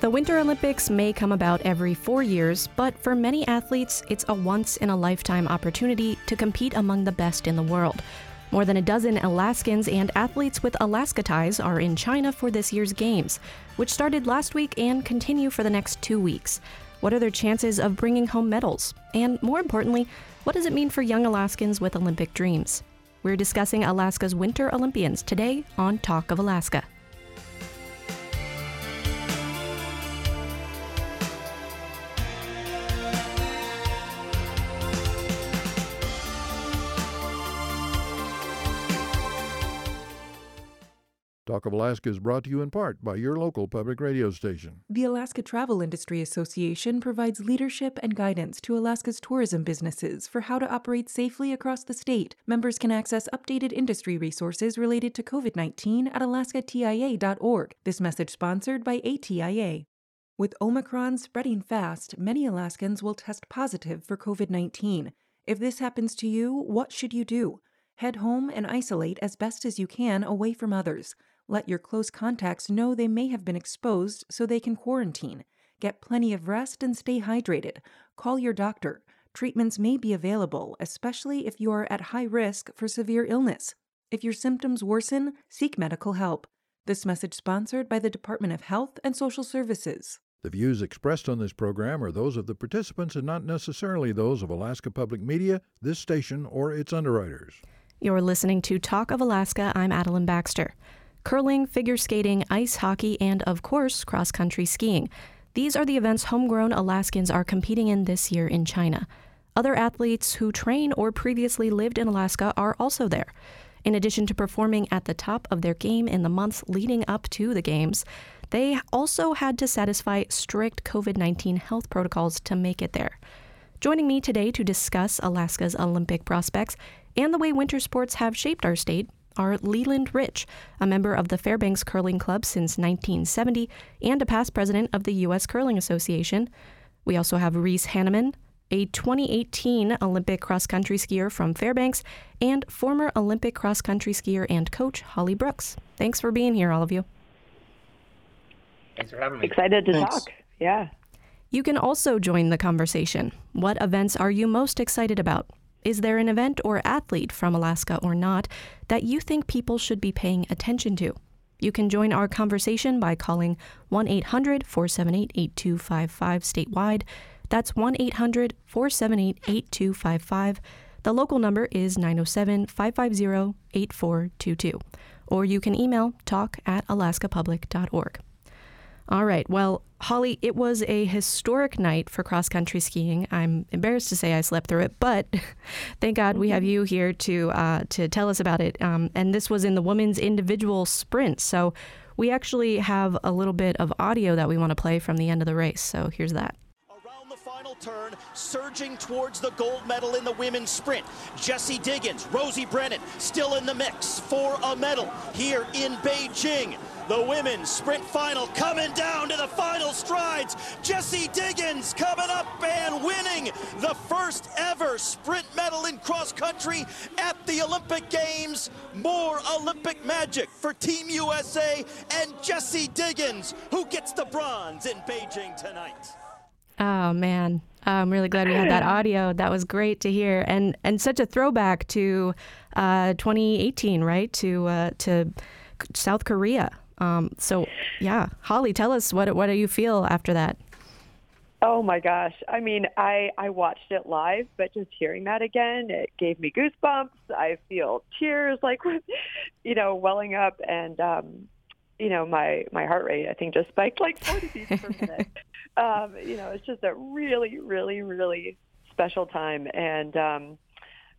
The Winter Olympics may come about every four years, but for many athletes, it's a once in a lifetime opportunity to compete among the best in the world. More than a dozen Alaskans and athletes with Alaska ties are in China for this year's Games, which started last week and continue for the next two weeks. What are their chances of bringing home medals? And more importantly, what does it mean for young Alaskans with Olympic dreams? We're discussing Alaska's Winter Olympians today on Talk of Alaska. Talk of Alaska is brought to you in part by your local public radio station. The Alaska Travel Industry Association provides leadership and guidance to Alaska's tourism businesses for how to operate safely across the state. Members can access updated industry resources related to COVID 19 at alaskatia.org. This message sponsored by ATIA. With Omicron spreading fast, many Alaskans will test positive for COVID 19. If this happens to you, what should you do? Head home and isolate as best as you can away from others. Let your close contacts know they may have been exposed so they can quarantine. Get plenty of rest and stay hydrated. Call your doctor. Treatments may be available, especially if you are at high risk for severe illness. If your symptoms worsen, seek medical help. This message sponsored by the Department of Health and Social Services. The views expressed on this program are those of the participants and not necessarily those of Alaska Public Media, this station, or its underwriters. You're listening to Talk of Alaska. I'm Adelyn Baxter curling, figure skating, ice hockey, and of course, cross country skiing. These are the events homegrown Alaskans are competing in this year in China. Other athletes who train or previously lived in Alaska are also there. In addition to performing at the top of their game in the months leading up to the Games, they also had to satisfy strict COVID 19 health protocols to make it there. Joining me today to discuss Alaska's Olympic prospects and the way winter sports have shaped our state are Leland Rich, a member of the Fairbanks Curling Club since 1970 and a past president of the U.S. Curling Association. We also have Reese Hanneman, a 2018 Olympic cross country skier from Fairbanks, and former Olympic cross country skier and coach Holly Brooks. Thanks for being here, all of you. Thanks for having me. Excited to Thanks. talk. Yeah. You can also join the conversation. What events are you most excited about? Is there an event or athlete from Alaska or not that you think people should be paying attention to? You can join our conversation by calling 1 800 478 8255 statewide. That's 1 800 478 8255. The local number is 907 550 8422. Or you can email talk at alaskapublic.org. All right. Well, Holly, it was a historic night for cross country skiing. I'm embarrassed to say I slept through it, but thank God we have you here to uh, to tell us about it. Um, and this was in the women's individual sprint, so we actually have a little bit of audio that we want to play from the end of the race. So here's that Around the final turn, surging towards the gold medal in the women's sprint. Jessie Diggins, Rosie Brennan, still in the mix for a medal here in Beijing. The women's sprint final coming down to the final strides. Jessie Diggins coming up and winning the first ever sprint medal in cross country at the Olympic Games. More Olympic magic for Team USA and Jessie Diggins, who gets the bronze in Beijing tonight. Oh man, I'm really glad we had that audio. That was great to hear, and and such a throwback to uh, 2018, right? To uh, to South Korea. Um, so yeah, Holly, tell us what what do you feel after that? Oh my gosh. I mean, I I watched it live, but just hearing that again, it gave me goosebumps. I feel tears like you know, welling up and um you know, my my heart rate I think just spiked like 40 beats per minute. um, you know, it's just a really really really special time and um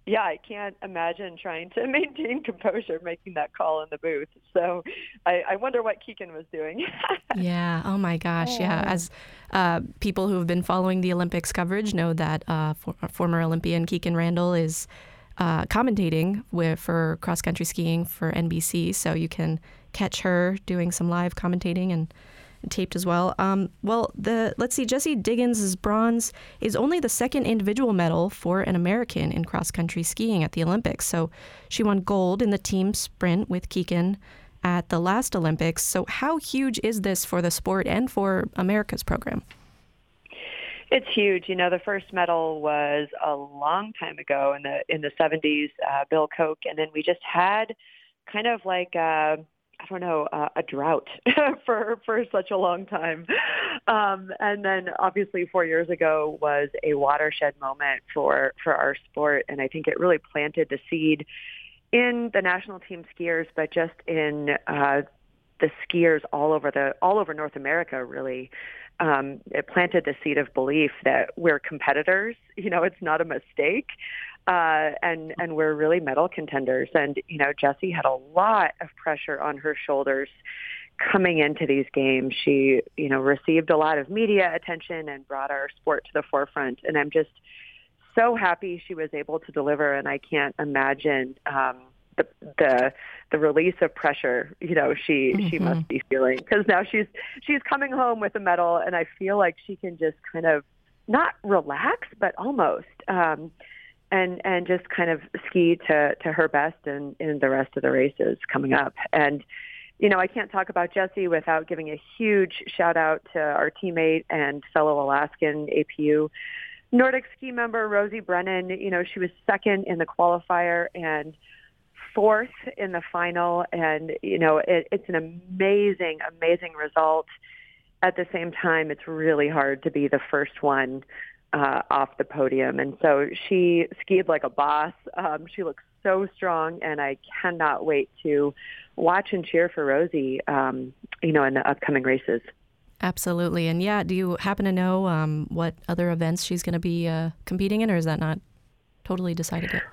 yeah, I can't imagine trying to maintain composure making that call in the booth. So I, I wonder what Kikkan was doing. yeah. Oh my gosh. Yeah. As uh, people who have been following the Olympics coverage know that uh, for, former Olympian Kikkan Randall is uh, commentating with, for cross country skiing for NBC. So you can catch her doing some live commentating and taped as well. Um, well, the let's see, Jessie Diggins' bronze is only the second individual medal for an American in cross country skiing at the Olympics. So she won gold in the team sprint with Kikkan at the last Olympics. So, how huge is this for the sport and for America's program? It's huge. You know, the first medal was a long time ago in the in the 70s, uh, Bill Koch, and then we just had kind of like. Uh, I don't know, uh, a drought for for such a long time. Um, and then obviously four years ago was a watershed moment for for our sport, and I think it really planted the seed in the national team skiers, but just in uh, the skiers all over the all over North America, really. Um, it planted the seed of belief that we're competitors. You know, it's not a mistake uh, and and we're really medal contenders. And you know, Jessie had a lot of pressure on her shoulders coming into these games. She you know received a lot of media attention and brought our sport to the forefront. And I'm just so happy she was able to deliver. And I can't imagine. Um, the the the release of pressure you know she mm-hmm. she must be feeling because now she's she's coming home with a medal and i feel like she can just kind of not relax but almost um and and just kind of ski to to her best in in the rest of the races coming up and you know, I can't talk about Jessie without giving a huge shout out to our teammate and fellow Alaskan APU Nordic ski member Rosie Brennan. You know, she was second in the qualifier and fourth in the final, and you know, it, it's an amazing, amazing result. At the same time, it's really hard to be the first one uh, off the podium. And so she skied like a boss. Um, she looks so strong, and I cannot wait to watch and cheer for Rosie, um, you know, in the upcoming races. Absolutely. And yeah, do you happen to know um, what other events she's going to be uh, competing in, or is that not totally decided yet?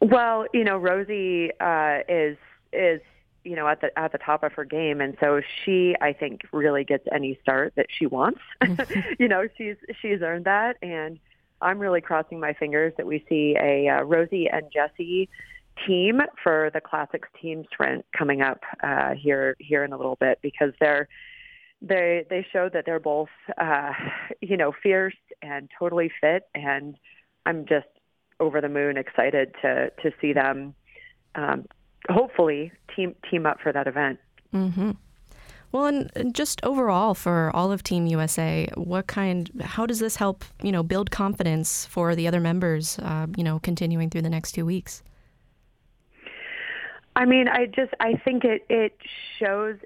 Well, you know, Rosie uh, is is you know at the at the top of her game. And so she i think really gets any start that she wants. You know she's she's earned that. And i'm really crossing my fingers that we see a uh, rosie and Jessie team for the classics team sprint coming up uh here here in a little bit because they're they they show that they're both uh you know fierce and totally fit. And i'm just over the moon excited to to see them um, hopefully team team up for that event. Mm-hmm. Well, and just overall for all of Team USA, what kind? How does this help? You know, build confidence for the other members. Uh, you know, continuing through the next two weeks. I mean, I just I think it it shows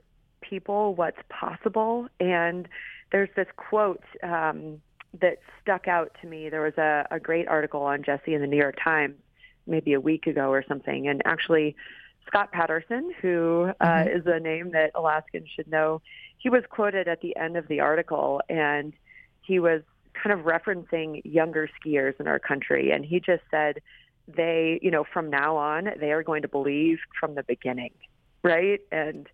people what's possible, and there's this quote um, that stuck out to me. There was a, a great article on Jessie in the New York Times maybe a week ago or something, and actually Scott Patterson, who uh, mm-hmm. is a name that Alaskans should know, he was quoted at the end of the article, and he was kind of referencing younger skiers in our country, and he just said they, you know, from now on, they are going to believe from the beginning, right? And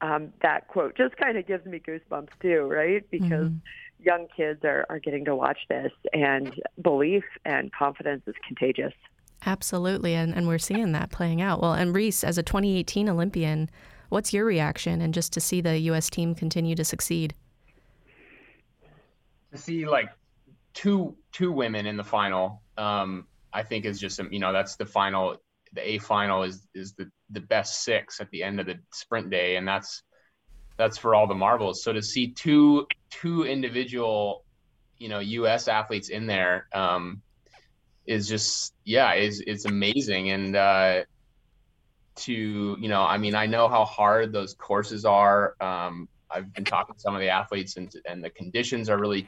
um, that quote just kind of gives me goosebumps too, right? Because mm-hmm. young kids are, are getting to watch this, and belief and confidence is contagious. Absolutely, and, and we're seeing that playing out. Well, and Reese, as a 2018 Olympian, what's your reaction and just to see the U.S. team continue to succeed? To see like two two women in the final, um, I think is just you know that's the final. The A final is is the the best six at the end of the sprint day, and that's that's for all the marbles. So to see two two individual, you know, U.S. athletes in there, um, is just yeah is it's amazing. And uh to you know i mean i know how hard those courses are. Um i've been talking to some of the athletes and and the conditions are really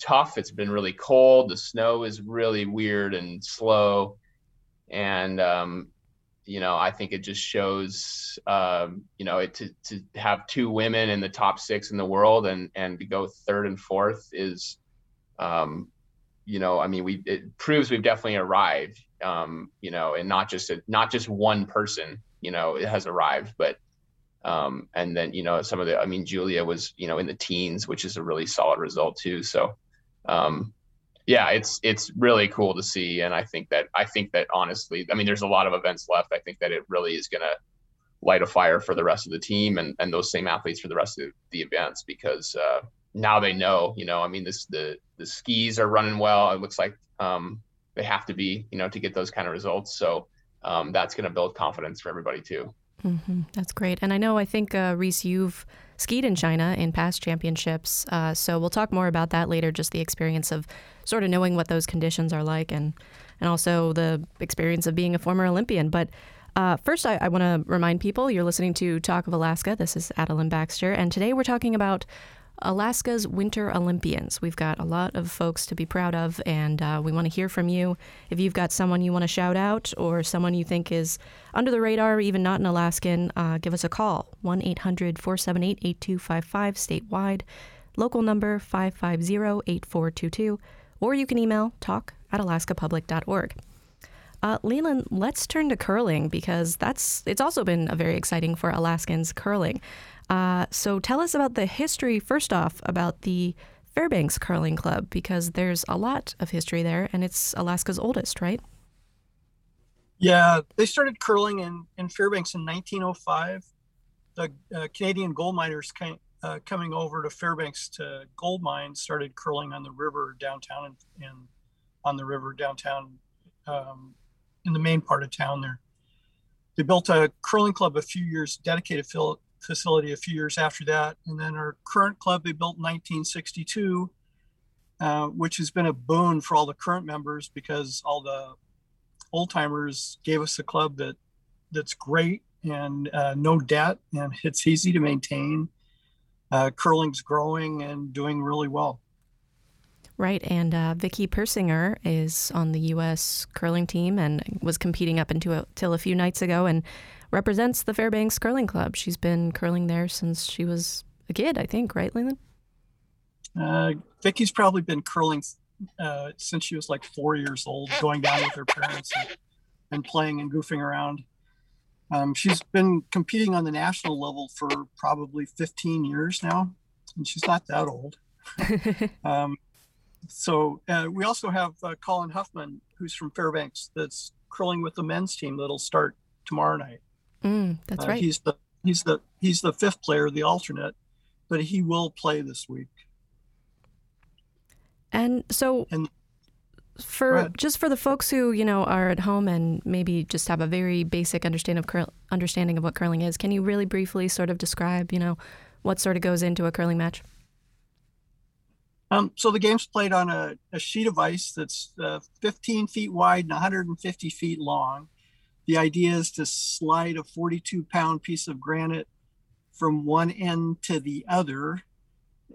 tough. It's been really cold. The snow is really weird and slow. And um you know i think it just shows um you know it to to have two women in the top six in the world and and to go third and fourth is um you know, I mean, we it proves we've definitely arrived. Um, you know, and not just a, not just one person, you know, it has arrived, but um, and then you know some of the, I mean, Julia was you know in the teens, which is a really solid result too. So, um, yeah, it's it's really cool to see, and I think that I think that honestly, I mean, there's a lot of events left. I think that it really is gonna light a fire for the rest of the team and and those same athletes for the rest of the events because uh, now they know, you know, I mean, this the the skis are running well. It looks like um, they have to be, you know, to get those kind of results. So um, that's going to build confidence for everybody too. Mm-hmm. That's great. And I know, I think, uh, Reese, you've skied in China in past championships. Uh, so we'll talk more about that later, just the experience of sort of knowing what those conditions are like and, and also the experience of being a former Olympian. But uh, first, I, I want to remind people you're listening to Talk of Alaska. This is Adelyn Baxter. And today we're talking about Alaska's Winter Olympians. We've got a lot of folks to be proud of, and uh, we want to hear from you. If you've got someone you want to shout out or someone you think is under the radar, even not an Alaskan, uh, give us a call 1 800 478 8255 statewide, local number 550 8422, or you can email talk at alaskapublic.org. Uh, Leland, let's turn to curling because that's it's also been a very exciting for Alaskans curling. Uh, so tell us about the history, first off, about the Fairbanks Curling Club, because there's a lot of history there, and it's Alaska's oldest, right? Yeah, they started curling in, in Fairbanks in 1905. The uh, Canadian gold miners came, uh, coming over to Fairbanks to gold mine started curling on the river downtown and, on the river downtown um, in the main part of town there. They built a curling club a few years, dedicated facility a few years after that. And then our current club they built in 1962, uh, which has been a boon for all the current members because all the old timers gave us a club that that's great and uh, no debt and it's easy to maintain. Uh, curling's growing and doing really well. Right, and uh, Vicky Persinger is on the U.S. curling team and was competing up until a, a few nights ago and represents the Fairbanks Curling Club. She's been curling there since she was a kid, I think, right, Leland? Uh, Vicky's probably been curling uh, since she was like four years old, going down with her parents and, and playing and goofing around. Um, she's been competing on the national level for probably 15 years now, and she's not that old. um, so uh, we also have uh, Colin Hufman, who's from Fairbanks, that's curling with the men's team that'll start tomorrow night. Mm, that's uh, right. He's the he's the he's the fifth player, the alternate, but he will play this week. And so, and, for just for the folks who you know are at home and maybe just have a very basic understanding of cur- understanding of what curling is, can you really briefly sort of describe you know what sort of goes into a curling match? Um, so the game's played on a, a sheet of ice that's uh, 15 feet wide and 150 feet long. The idea is to slide a 42 pound piece of granite from one end to the other.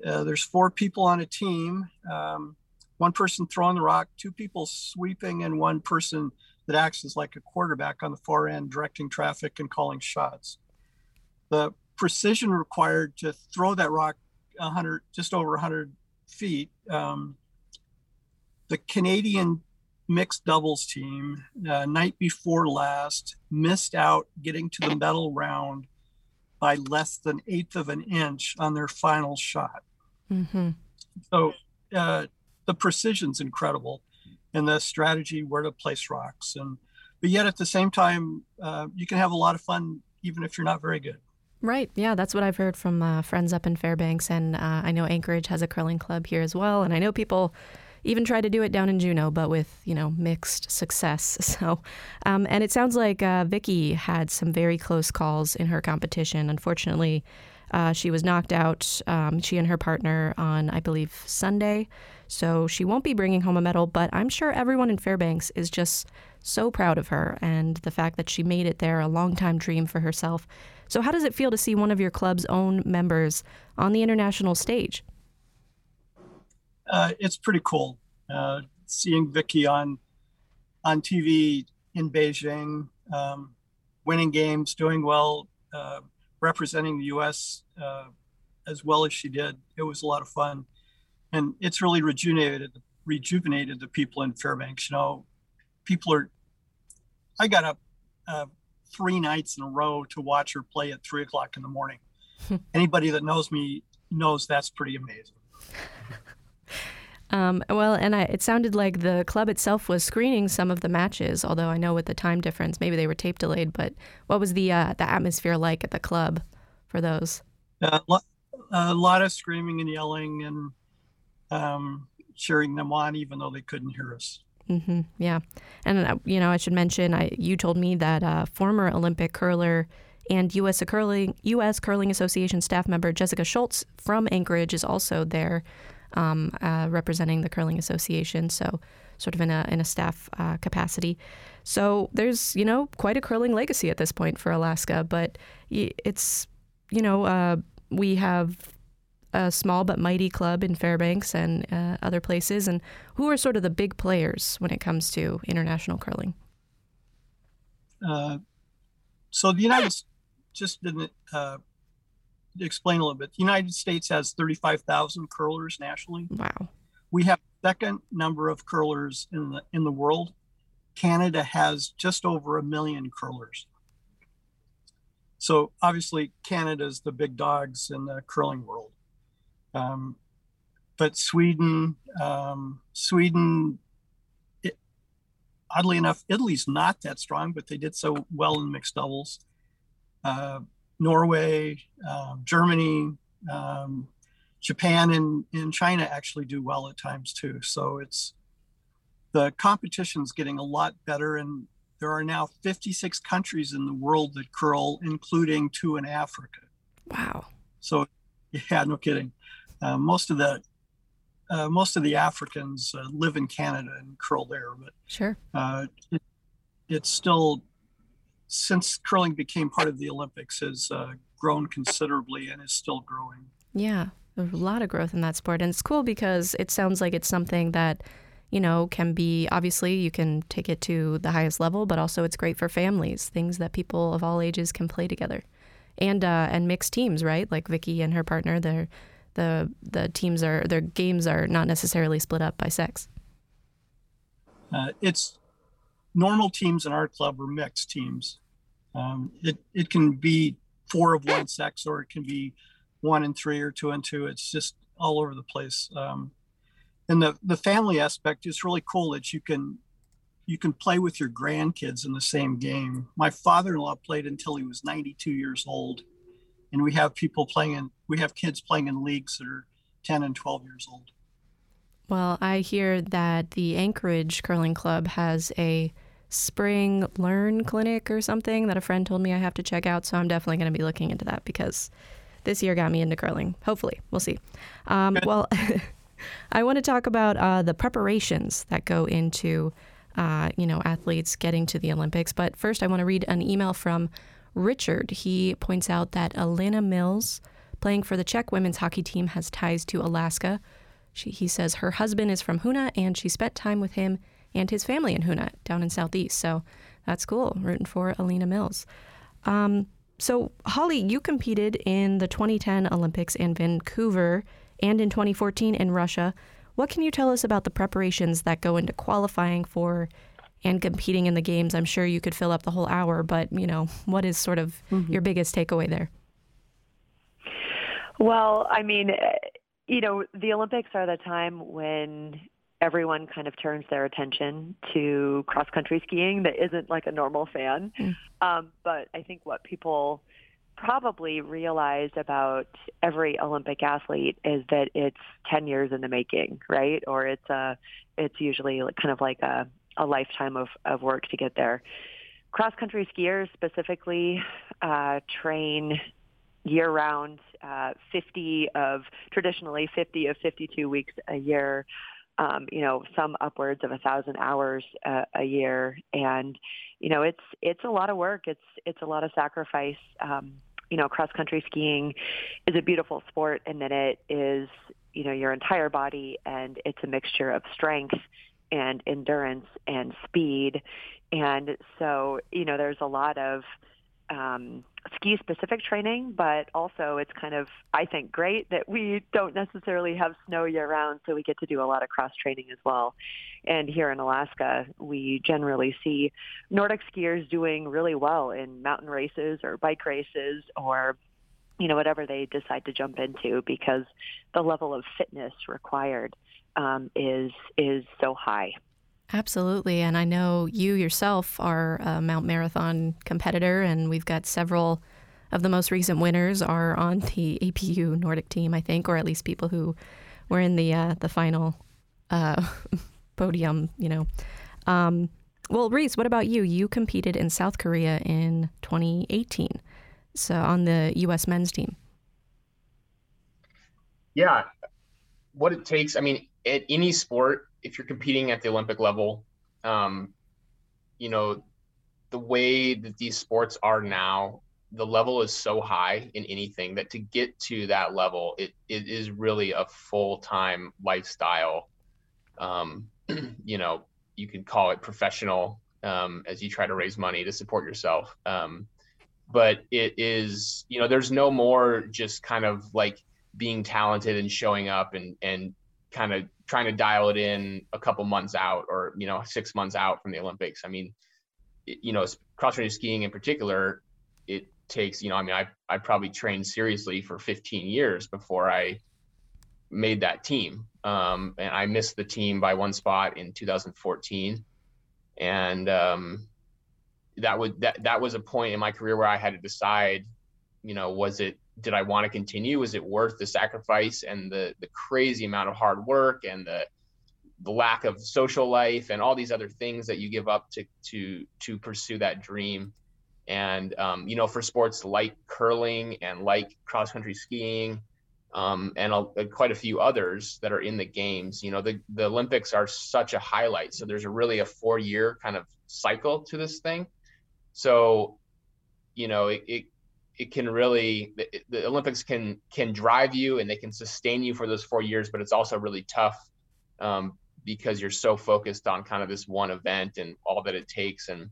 Uh, there's four people on a team um, one person throwing the rock, two people sweeping, and one person that acts as like a quarterback on the far end, directing traffic and calling shots. The precision required to throw that rock 100, just over 100 feet. Um, the Canadian mixed doubles team, uh, night before last, missed out getting to the medal round by less than eighth of an inch on their final shot. Mm-hmm. So uh, the precision's incredible, and the strategy where to place rocks, and but yet at the same time, uh, you can have a lot of fun even if you're not very good. Right. Yeah, that's what I've heard from uh, friends up in Fairbanks, and uh, I know Anchorage has a curling club here as well, and I know people even tried to do it down in Juneau, but with you know mixed success. So, um, and it sounds like uh, Vicky had some very close calls in her competition. Unfortunately, uh, she was knocked out. Um, she and her partner on, I believe, Sunday. So she won't be bringing home a medal, but I'm sure everyone in Fairbanks is just so proud of her and the fact that she made it there, a long time dream for herself. So, how does it feel to see one of your club's own members on the international stage? Uh, it's pretty cool. Uh, seeing Vicky on on TV in Beijing, um, winning games, doing well, uh, representing the U.S. Uh, as well as she did. It was a lot of fun, and it's really rejuvenated rejuvenated the people in Fairbanks. You know, people are. I got up uh, three nights in a row to watch her play at three o'clock in the morning. Anybody that knows me knows that's pretty amazing. Um, well, and I, it sounded like the club itself was screening some of the matches, although I know with the time difference, maybe they were tape delayed. But what was the uh, the atmosphere like at the club for those? Uh, a lot of screaming and yelling and um, cheering them on, even though they couldn't hear us. Mm-hmm, yeah, and uh, you know, I should mention, I you told me that uh, former Olympic curler And U.S. Curling, U.S. Curling Association staff member Jessica Schultz from Anchorage is also there um, uh, representing the Curling Association. So, sort of in a, in a staff uh, capacity. So, there's, you know, quite a curling legacy at this point for Alaska, but it's, you know, uh, we have a small but mighty club in Fairbanks and uh, other places. And who are sort of the big players when it comes to international curling? Uh, so the United just didn't explain a little bit. The United States has 35,000 curlers nationally. Wow. We have second number of curlers in the in the world. Canada has just over a million curlers. So obviously Canada's the big dogs in the curling world. Um, but Sweden, um, Sweden, it, oddly enough, Italy's not that strong, but they did so well in mixed doubles. Uh, Norway, uh, Germany, um, Japan, and, and China actually do well at times too. So it's the competition's getting a lot better, and there are now 56 countries in the world that curl, including two in Africa. Wow. So, yeah, no kidding. Uh, most of the uh, most of the Africans uh, live in Canada and curl there, but sure, uh, it, it's still since curling became part of the Olympics has uh, grown considerably and is still growing. Yeah, a lot of growth in that sport, and it's cool because it sounds like it's something that you know can be obviously you can take it to the highest level, but also it's great for families, things that people of all ages can play together, and uh, and mixed teams, right? Like Vicky and her partner, they're the the teams are their games are not necessarily split up by sex. Uh, it's normal teams in our club are mixed teams. Um, it it can be four of one sex or it can be one and three or two and two. It's just all over the place. Um, and the the family aspect is really cool that you can you can play with your grandkids in the same game. My father-in-law played until he was 92 years old and we have people playing in we have kids playing in leagues that are 10 and 12 years old well i hear that the anchorage curling club has a spring learn clinic or something that a friend told me i have to check out. So i'm definitely going to be looking into that because this year got me into curling. Hopefully we'll see. Um, well i want to talk about uh, the preparations that go into uh, you know athletes getting to the olympics. But first i want to read an email from Richard, he points out that Alena Mills, playing for the Czech women's hockey team, has ties to Alaska. She, he says her husband is from Hoonah and she spent time with him and his family in Hoonah down in Southeast. So that's cool. Rooting for Alena Mills. Um, so, Holly, you competed in the 2010 Olympics in Vancouver and in 2014 in Russia. What can you tell us about the preparations that go into qualifying for and competing in the games. I'm sure you could fill up the whole hour, but you know, what is sort of mm-hmm. your biggest takeaway there? Well, I mean, you know, the Olympics are the time when everyone kind of turns their attention to cross country skiing that isn't like a normal fan. Mm. Um, but I think what people probably realize about every Olympic athlete is that it's 10 years in the making, right? Or it's a, it's usually kind of like a, a lifetime of, of work to get there. Cross country skiers specifically uh, train year round, uh, 50 of traditionally 50 of 52 weeks a year. Um, you know, some upwards of a thousand hours uh, a year, and you know, it's it's a lot of work. It's it's a lot of sacrifice. Um, you know, cross country skiing is a beautiful sport, and that it is you know your entire body, and it's a mixture of strength and endurance and speed. And so, you know, there's a lot of um, ski specific training, but also it's kind of, I think, great that we don't necessarily have snow year round, so we get to do a lot of cross training as well. And here in Alaska, we generally see Nordic skiers doing really well in mountain races or bike races or you know whatever they decide to jump into because the level of fitness required um, is is so high. Absolutely, and I know you yourself are a Mount Marathon competitor, and we've got several of the most recent winners are on the APU Nordic team, I think, or at least people who were in the uh, the final uh, podium. You know, um, well, Reese, what about you? You competed in South Korea in 2018. so on the U.S. men's team? Yeah, what it takes. I mean, at any sport, if you're competing at the Olympic level, um, you know, the way that these sports are now, the level is so high in anything that to get to that level, it, it is really a full time lifestyle. Um, you know, you can call it professional um, as you try to raise money to support yourself. Um, but it is, you know, there's no more just kind of like being talented and showing up and and kind of trying to dial it in a couple months out or you know six months out from the Olympics. I mean, you know, cross country skiing in particular, it takes you know, I mean, I I probably trained seriously for 15 years before I made that team, um, and I missed the team by one spot in 2014, and um, that would that that was a point in my career where I had to decide, you know, was it did I want to continue? Was it worth the sacrifice and the the crazy amount of hard work and the the lack of social life and all these other things that you give up to to to pursue that dream? And um, you know, for sports like curling and like cross country skiing, um, and a, quite a few others that are in the games. You know, the, the Olympics are such a highlight. So there's a really a four year kind of cycle to this thing. So, you know, it, it, it can really the, the, Olympics can can drive you and they can sustain you for those four years, but it's also really tough um, because you're so focused on kind of this one event and all that it takes. And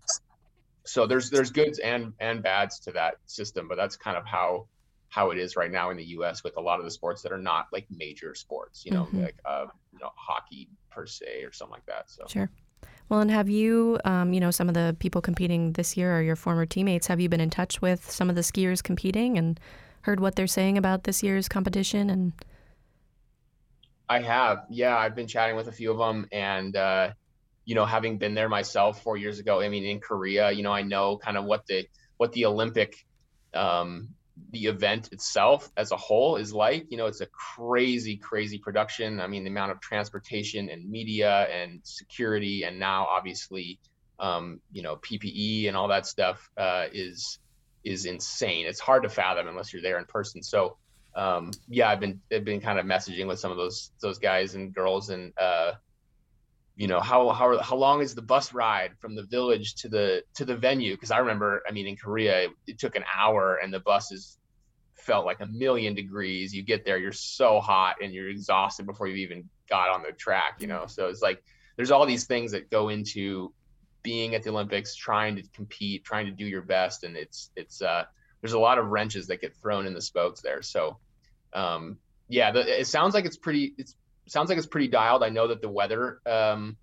so there's there's goods and and bads to that system, but that's kind of how how it is right now in the U.S. with a lot of the sports that are not like major sports, you know, mm-hmm. like uh, you know hockey per se or something like that. So sure. Well, and have you, um, you know, some of the people competing this year are your former teammates? Have you been in touch with some of the skiers competing and heard what they're saying about this year's competition? And I have, yeah, I've been chatting with a few of them, and uh, you know, having been there myself four years ago, I mean, in Korea, you know, I know kind of what the what the Olympic um, the event itself as a whole is like. You know, it's a crazy, crazy production. I mean, the amount of transportation and media and security, and now obviously, um, you know, PPE and all that stuff uh, is is insane. It's hard to fathom unless you're there in person. So, um, yeah, I've been I've been kind of messaging with some of those those guys and girls, and uh, you know how how how long is the bus ride from the village to the to the venue? Because i remember i mean in korea it, it, took an hour and the buses felt like a million degrees. You get there you're so hot and you're exhausted before you even got on the track you know? So it's like there's all these things that go into being at the olympics trying to compete trying to do your best. And it's it's uh there's a lot of wrenches that get thrown in the spokes there. So um yeah the, it sounds like it's pretty it's sounds like it's pretty dialed. I know that the weather um,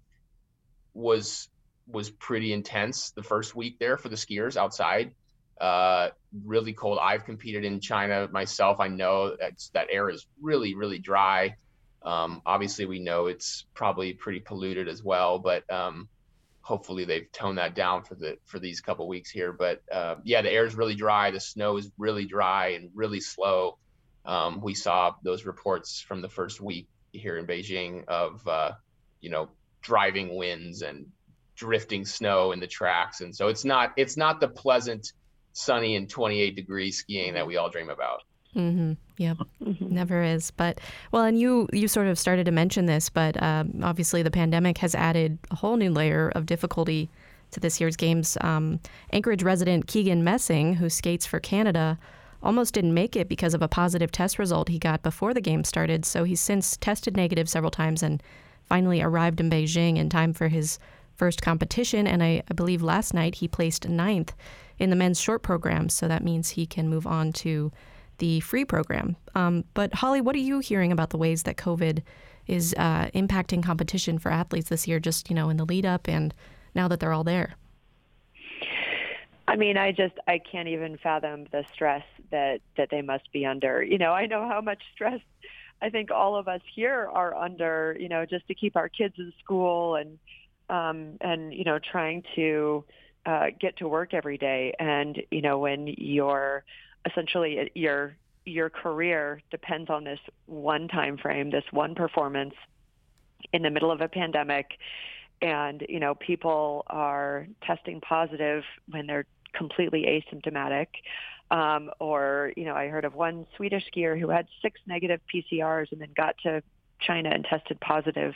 was was pretty intense the first week there for the skiers outside. Uh, really cold. I've competed in China myself. I know that that air is really really dry. Um, obviously, we know it's probably pretty polluted as well, but um, hopefully they've toned that down for the for these couple weeks here. But uh, yeah, the air is really dry. The snow is really dry and really slow. Um, we saw those reports from the first week here in Beijing of uh, you know driving winds and drifting snow in the tracks, and so it's not it's not the pleasant, sunny and 28 degree skiing that we all dream about. Mm-hmm. Yep, mm-hmm. never is. But well, and you you sort of started to mention this, but um, obviously the pandemic has added a whole new layer of difficulty to this year's games. Um, Anchorage resident Keegan Messing, who skates for Canada, almost didn't make it because of a positive test result he got before the game started. So he's since tested negative several times and finally arrived in Beijing in time for his first competition. And I, I believe last night he placed ninth in the men's short program. So that means he can move on to the free program. Um, but Holly, what are you hearing about the ways that COVID is uh, impacting competition for athletes this year, just you know in the lead up and now that they're all there? I mean, I just I can't even fathom the stress that that they must be under. You know, I know how much stress I think all of us here are under. You know, just to keep our kids in school and um, and you know trying to uh, get to work every day. And you know, when your essentially your your career depends on this one time frame, this one performance in the middle of a pandemic and you know people are testing positive when they're completely asymptomatic. Um, or, you know, I heard of one Swedish skier who had six negative PCRs and then got to China and tested positive.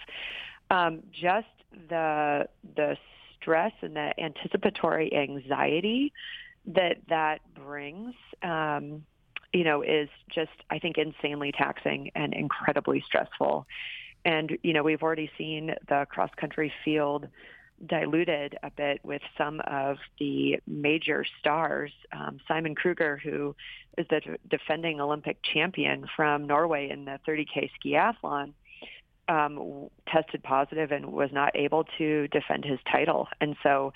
Um, just the the stress and the anticipatory anxiety that that brings, um, you know, is just I think insanely taxing and incredibly stressful. And you know, we've already seen the cross country field diluted a bit with some of the major stars. Um, Simen Krüger, who is the defending Olympic champion from Norway in the 30K skiathlon, um, tested positive and was not able to defend his title. And so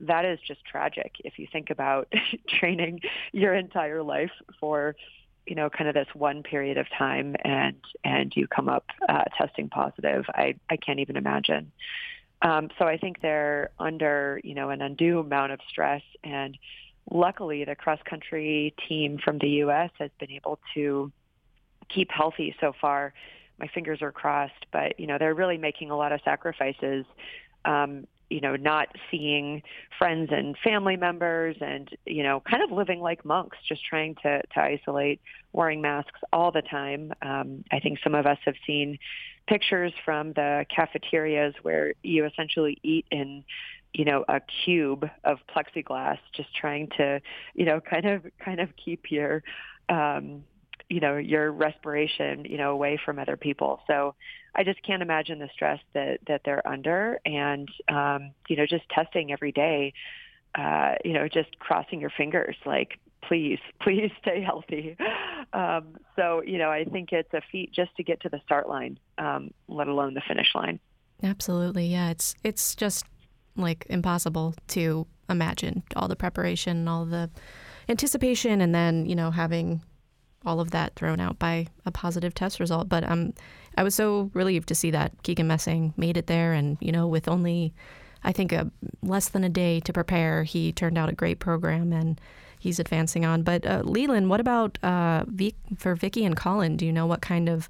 that is just tragic if you think about training your entire life for you know kind of this one period of time and and you come up uh, testing positive i i can't even imagine um, so i think they're under you know an undue amount of stress and luckily the cross country team from the us has been able to keep healthy so far my fingers are crossed, but you know they're really making a lot of sacrifices. Um, you know, not seeing friends and family members, and you know, kind of living like monks, just trying to to isolate, wearing masks all the time. Um, I think some of us have seen pictures from the cafeterias where you essentially eat in you know a cube of plexiglass just trying to you know kind of kind of keep your um you know your respiration you know away from other people. So i just can't imagine the stress that that they're under. And um you know just testing every day uh you know just crossing your fingers like please please stay healthy. Um so you know i think it's a feat just to get to the start line um let alone the finish line. Absolutely. Yeah it's it's just like impossible to imagine all the preparation all the anticipation and then you know having all of that thrown out by a positive test result. But um, I was so relieved to see that Keegan Messing made it there, and you know, with only I think a less than a day to prepare, he turned out a great program and he's advancing on. But uh, Leland, what about uh, for Vicky and Colin? Do you know what kind of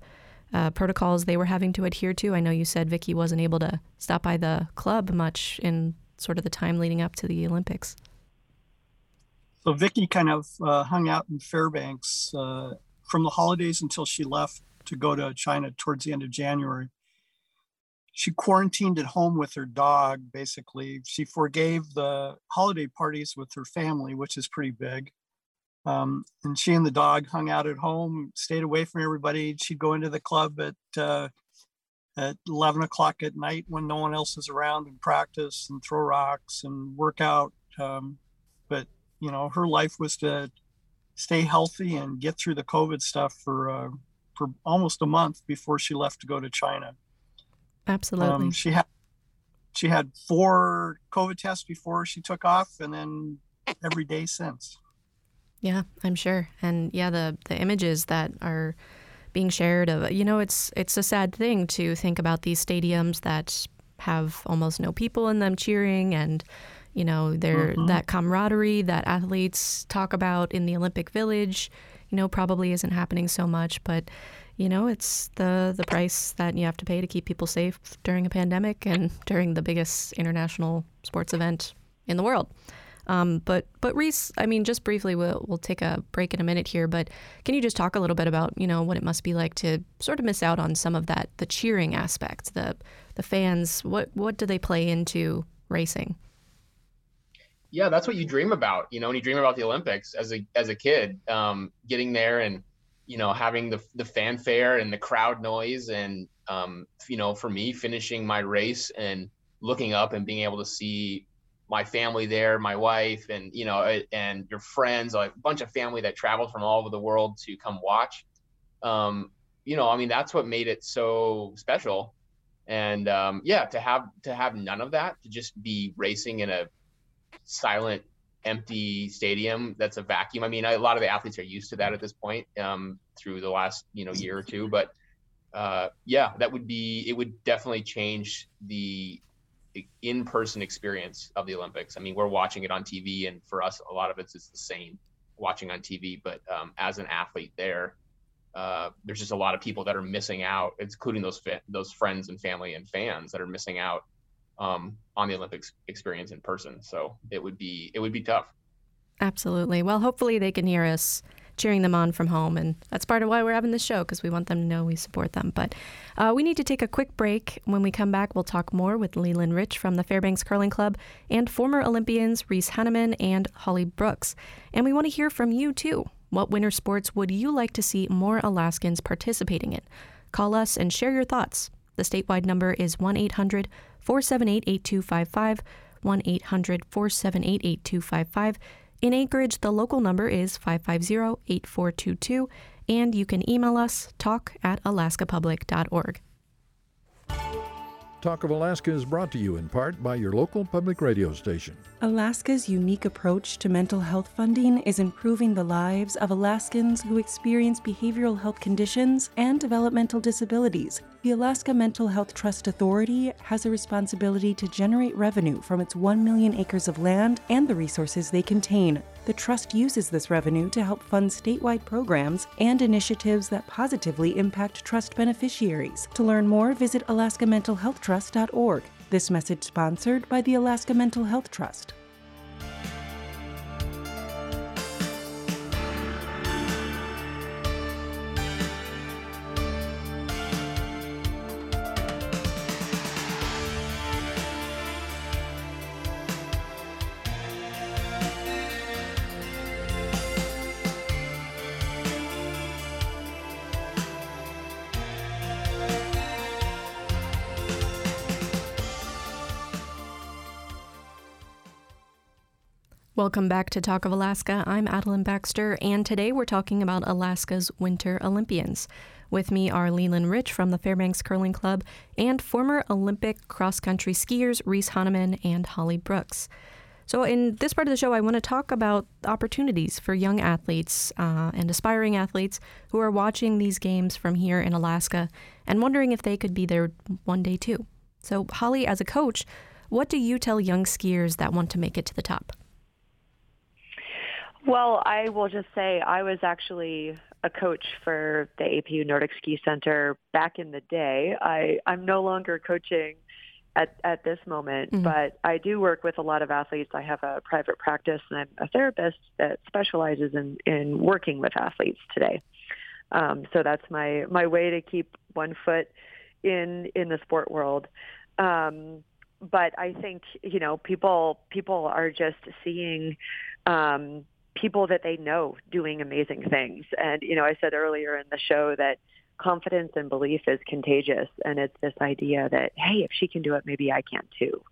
uh, protocols they were having to adhere to? I know you said Vicky wasn't able to stop by the club much in sort of the time leading up to the Olympics. So Vicky kind of uh, hung out in Fairbanks uh, from the holidays until she left to go to China towards the end of January. She quarantined at home with her dog, basically. She forgave the holiday parties with her family, which is pretty big. Um, and she and the dog hung out at home, stayed away from everybody. She'd go into the club at uh, at 11 o'clock at night when no one else is around and practice and throw rocks and work out. Um, but you know, her life was to stay healthy and get through the COVID stuff for uh, for almost a month before she left to go to China. Absolutely. Um, she had she had four COVID tests before she took off, and then every day since. Yeah, I'm sure, and yeah, the the images that are being shared of you know it's it's a sad thing to think about these stadiums that have almost no people in them cheering and you know, there mm-hmm. that camaraderie that athletes talk about in the Olympic Village, you know, probably isn't happening so much, but you know, it's the the price that you have to pay to keep people safe during a pandemic and during the biggest international sports event in the world. Um, but but Reese, I mean, just briefly, we'll we'll take a break in a minute here. But can you just talk a little bit about you know what it must be like to sort of miss out on some of that the cheering aspect, the the fans. What what do they play into racing? Yeah, that's what you dream about, you know, when you dream about the Olympics as a as a kid, um, getting there and you know having the the fanfare and the crowd noise and um, you know for me finishing my race and looking up and being able to see my family there, my wife, and you know, and your friends, a bunch of family that traveled from all over the world to come watch. Um, you know, I mean, that's what made it so special. And um, yeah, to have to have none of that, to just be racing in a silent, empty stadium that's a vacuum. I mean, a lot of the athletes are used to that at this point um, through the last you know year or two, but uh, yeah, that would be it would definitely change the in-person experience of the Olympics. I mean, we're watching it on TV, and for us, a lot of it's it's the same watching on TV. But um, as an athlete there, uh, there's just a lot of people that are missing out, including those those friends and family and fans that are missing out um, on the Olympics experience in person. So it would be it would be tough. Absolutely. Well, hopefully they can hear us cheering them on from home. And that's part of why we're having this show because we want them to know we support them. But uh, we need to take a quick break. When we come back, we'll talk more with Leland Rich from the Fairbanks Curling Club and former Olympians Reese Hanneman and Holly Brooks. And we want to hear from you too. What winter sports would you like to see more Alaskans participating in? Call us and share your thoughts. The statewide number is 1 800 478 8255. 1 800 478 8255. In Anchorage, the local number is 550 8422, and you can email us talk at alaskapublic.org. Talk of Alaska is brought to you in part by your local public radio station. Alaska's unique approach to mental health funding is improving the lives of Alaskans who experience behavioral health conditions and developmental disabilities. The Alaska Mental Health Trust Authority has a responsibility to generate revenue from its 1 million acres of land and the resources they contain. The Trust uses this revenue to help fund statewide programs and initiatives that positively impact Trust beneficiaries. To learn more, visit alaskamentalhealthtrust.org. This message sponsored by the Alaska Mental Health Trust. Welcome back to Talk of Alaska. I'm Adelyn Baxter, and today we're talking about Alaska's Winter Olympians. With me are Leland Rich from the Fairbanks Curling Club and former Olympic cross country skiers Reese Hanneman and Holly Brooks. So, in this part of the show, I want to talk about opportunities for young athletes uh, and aspiring athletes who are watching these games from here in Alaska and wondering if they could be there one day too. So, Holly, as a coach, what do you tell young skiers that want to make it to the top? Well, I will just say I was actually a coach for the APU Nordic Ski Center back in the day. I, I'm no longer coaching at, at this moment, mm-hmm. but I do work with a lot of athletes. I have a private practice and I'm a therapist that specializes in, in working with athletes today. Um, so that's my, my way to keep one foot in, in the sport world. Um, but I think, you know, people, people are just seeing, um, people that they know doing amazing things. And, you know, I said earlier in the show that confidence and belief is contagious. And it's this idea that, hey, if she can do it, maybe I can too.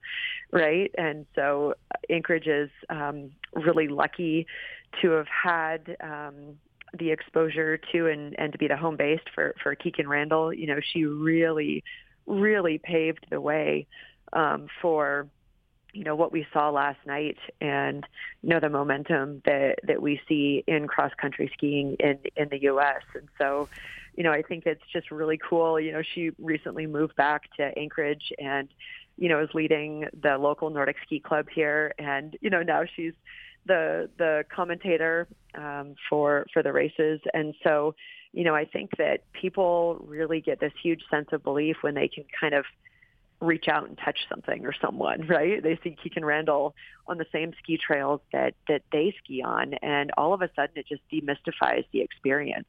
Right. And so Anchorage is um, really lucky to have had um, the exposure to and, and to be the home base for, for Kikkan Randall. You know, she really, really paved the way um, for you know what we saw last night and you know the momentum that that we see in cross country skiing in in the US and so you know I think it's just really cool. You know she recently moved back to Anchorage and you know is leading the local Nordic ski club here. And you know now she's the the commentator um, for for the races. And so you know I think that people really get this huge sense of belief when they can kind of reach out and touch something or someone, right? They see Kikkan Randall on the same ski trails that that they ski on, and all of a sudden it just demystifies the experience.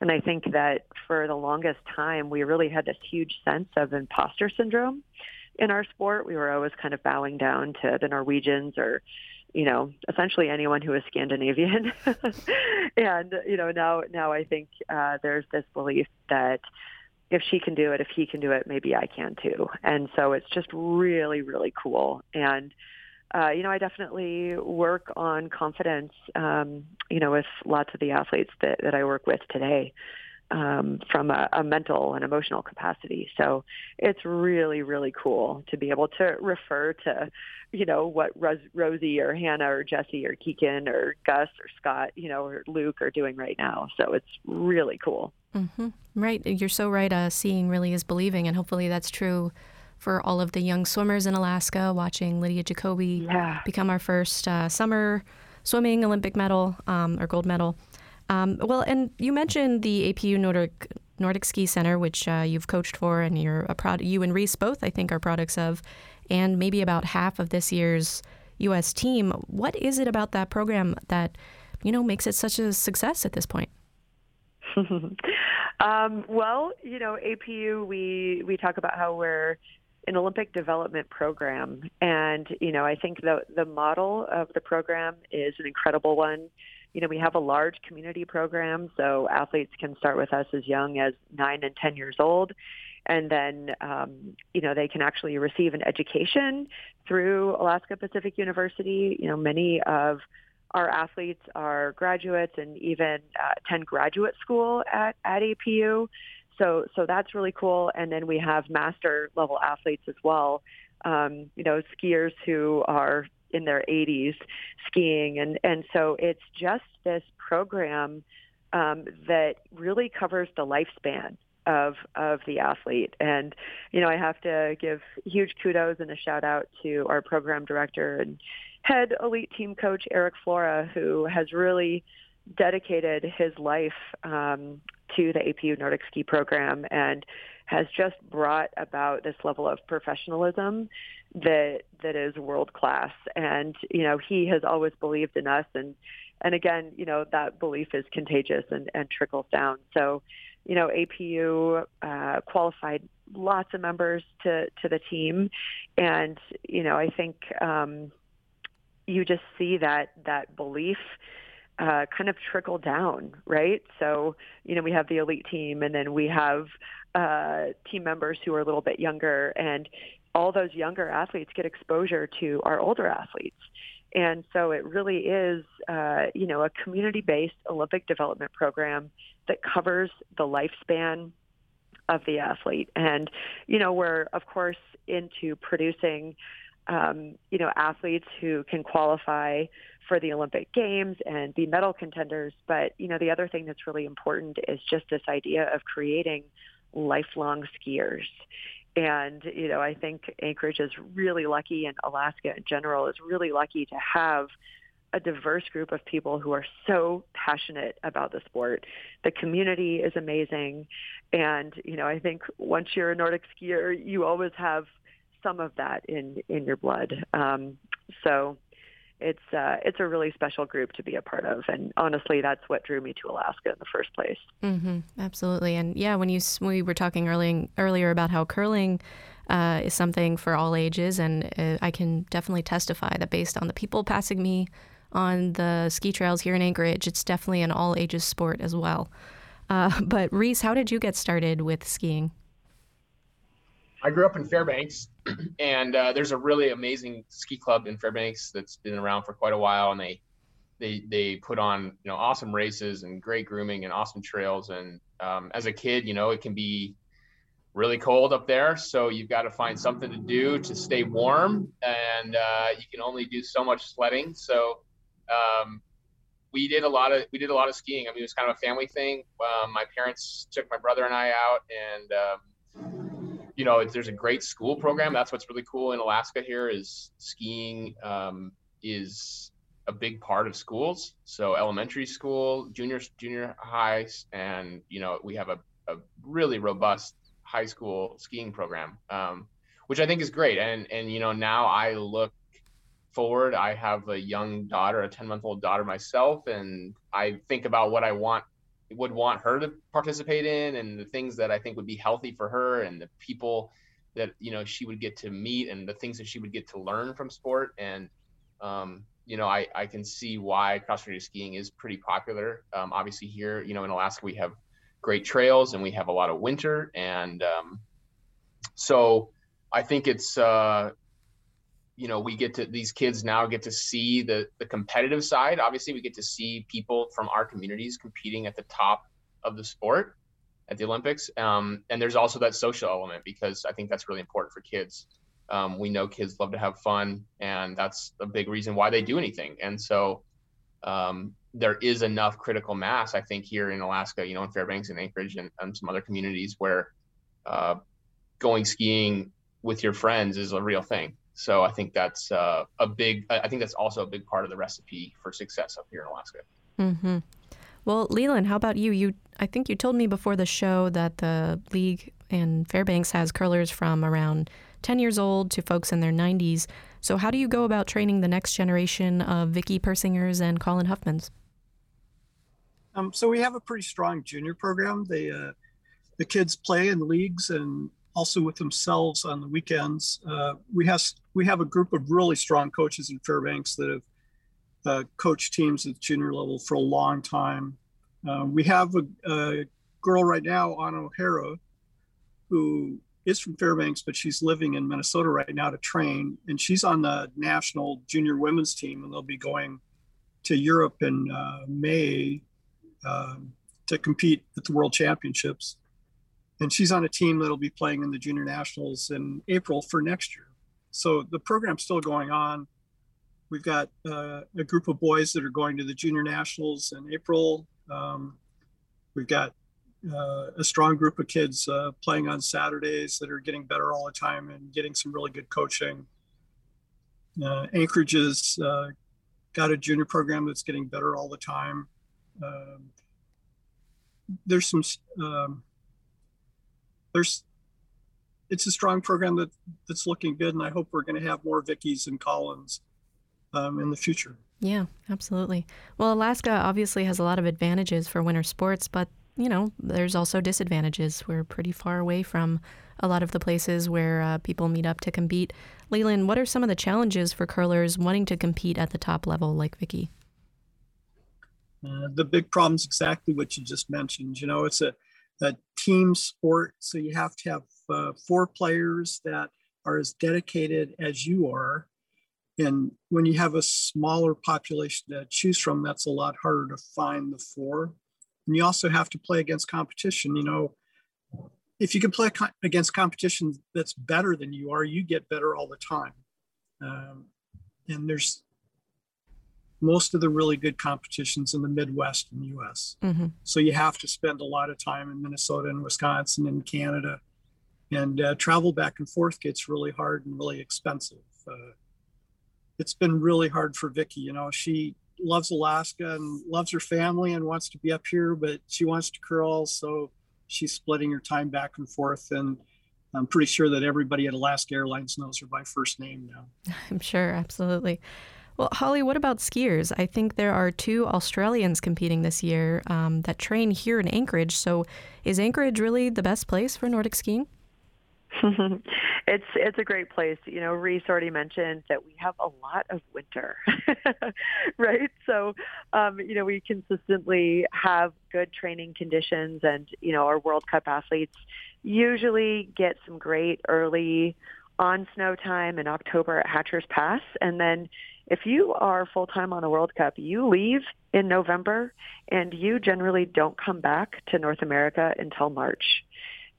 And I think that for the longest time, we really had this huge sense of imposter syndrome in our sport. We were always kind of bowing down to the Norwegians or, you know, essentially anyone who was Scandinavian. and you know, now now I think uh, there's this belief that if she can do it, if he can do it, maybe I can too. And so it's just really, really cool. And, uh, you know, I definitely work on confidence, um, you know, with lots of the athletes that, that I work with today um, from a, a mental and emotional capacity. So it's really, really cool to be able to refer to, you know, what Ros- Rosie or Hannah or Jessie or Keegan or Gus or Scott, you know, or Luke are doing right now. So it's really cool. Mm-hmm. Right. You're so right. Uh, seeing really is believing. And hopefully that's true for all of the young swimmers in Alaska watching Lydia Jacoby yeah. become our first uh, summer swimming Olympic medal um, or gold medal. Um, well, and you mentioned the APU Nordic Nordic Ski Center, which uh, you've coached for, and you're a proud. You and Reese both, I think, are products of, and maybe about half of this year's U.S. team. What is it about that program that, you know, makes it such a success at this point? um, well, you know, APU, we, we talk about how we're an Olympic development program. And, you know, I think the, the model of the program is an incredible one. You know, we have a large community program, so athletes can start with us as young as nine and 10 years old. And then, um, you know, they can actually receive an education through Alaska Pacific University. You know, many of our athletes are graduates and even uh, attend graduate school at, at APU. So, so that's really cool. And then we have master level athletes as well. Um, you know, skiers who are in their 80s skiing, and and so it's just this program um, that really covers the lifespan of of the athlete. And you know, I have to give huge kudos and a shout out to our program director and head elite team coach Erik Flora, who has really dedicated his life um, to the APU Nordic Ski program and has just brought about this level of professionalism that that is world class. And you know, he has always believed in us, and and again, you know, that belief is contagious and, and trickles down. So, you know, APU uh, qualified lots of members to to the team, and you know, I think um, you just see that that belief uh, kind of trickle down, right? So, you know, we have the elite team and then we have uh, team members who are a little bit younger, and all those younger athletes get exposure to our older athletes. And so it really is, uh, you know, a community-based Olympic development program that covers the lifespan of the athlete. And, you know, we're, of course, into producing, um, you know, athletes who can qualify for the Olympic Games and be medal contenders. But, you know, the other thing that's really important is just this idea of creating lifelong skiers. And, you know, I think Anchorage is really lucky and Alaska in general is really lucky to have a diverse group of people who are so passionate about the sport. The community is amazing. And, you know, I think once you're a Nordic skier, you always have some of that in, in your blood. Um, so it's uh, it's a really special group to be a part of, and honestly, that's what drew me to Alaska in the first place. Mm-hmm. Absolutely, and yeah, when you we were talking earlier earlier about how curling uh, is something for all ages, and uh, I can definitely testify that based on the people passing me on the ski trails here in Anchorage, it's definitely an all ages sport as well. Uh, but Reese, how did you get started with skiing? I grew up in Fairbanks, and uh, there's a really amazing ski club in Fairbanks that's been around for quite a while, and they they they put on you know awesome races and great grooming and awesome trails. And um, as a kid, you know it can be really cold up there, so you've got to find something to do to stay warm, and uh, you can only do so much sledding. So um, we did a lot of we did a lot of skiing. I mean, it was kind of a family thing. Um, my parents took my brother and I out, and um, you know, there's a great school program. That's what's really cool in Alaska here is skiing um, is a big part of schools. So elementary school, junior junior highs, and you know we have a, a really robust high school skiing program, um, which I think is great. And and you know now I look forward. I have a young daughter, a 10 month old daughter myself, and I think about what I want would want her to participate in and the things that I think would be healthy for her and the people that you know she would get to meet and the things that she would get to learn from sport. And um, you know I, I can see why cross country skiing is pretty popular. Um, obviously here you know in Alaska we have great trails and we have a lot of winter and um, so I think it's uh, you know we get to these kids now get to see the the competitive side. Obviously we get to see people from our communities competing at the top of the sport at the olympics. Um, and there's also that social element because i think that's really important for kids. Um, we know kids love to have fun and that's a big reason why they do anything. And so um, there is enough critical mass i think here in alaska you know in fairbanks and anchorage and, and some other communities where uh, going skiing with your friends is a real thing so I think that's uh, a big. I think that's also a big part of the recipe for success up here in Alaska. Mm-hmm. Well, Leland, how about you? You, I think you told me before the show that the league in Fairbanks has curlers from around 10 years old to folks in their 90s. So, how do you go about training the next generation of Vicky Persingers and Colin Hufmans? Um, so we have a pretty strong junior program. They uh, the kids play in leagues and also with themselves on the weekends. Uh, we have we have a group of really strong coaches in Fairbanks that have uh, coached teams at junior level for a long time. Uh, we have a, a, girl right now, Anna O'Hara, who is from Fairbanks, but she's living in Minnesota right now to train, and she's on the national junior women's team, and they'll be going to Europe in uh, May um, to compete at the World Championships. And she's on a team that'll be playing in the junior nationals in April for next year. So the program's still going on. We've got uh, a group of boys that are going to the junior nationals in April. Um, we've got uh, a strong group of kids uh, playing on Saturdays that are getting better all the time and getting some really good coaching. Uh, Anchorage has uh, got a junior program that's getting better all the time. Um, there's some um, there's it's a strong program that that's looking good, and I hope we're going to have more Vickies and Colins um, in the future. Yeah, absolutely. Well, Alaska obviously has a lot of advantages for winter sports, but you know, there's also disadvantages. We're pretty far away from a lot of the places where uh, people meet up to compete. Leland, what are some of the challenges for curlers wanting to compete at the top level like Vicky? Uh, the big problem is exactly what you just mentioned. You know, it's a, a team sport, so you have to have uh, four players that are as dedicated as you are. And when you have a smaller population to choose from, that's a lot harder to find the four. And you also have to play against competition. You know, if you can play co- against competition that's better than you are, you get better all the time. Um, and there's most of the really good competitions in the Midwest in the US. Mm-hmm. So you have to spend a lot of time in Minnesota and Wisconsin and Canada. And uh, travel back and forth gets really hard and really expensive. Uh, it's been really hard for Vicky. You know, she loves Alaska and loves her family and wants to be up here, but she wants to curl. So she's splitting her time back and forth. And I'm pretty sure that everybody at Alaska Airlines knows her by first name now. I'm sure, absolutely. Well, Holly, what about skiers? I think there are two Australians competing this year um, that train here in Anchorage. So, is Anchorage really the best place for Nordic skiing? it's it's a great place. You know, Reese already mentioned that we have a lot of winter, right? So, um, you know, we consistently have good training conditions, and you know, our World Cup athletes usually get some great early on snow time in October at Hatcher's Pass, and then if you are full time on a World Cup, you leave in November and you generally don't come back to North America until March.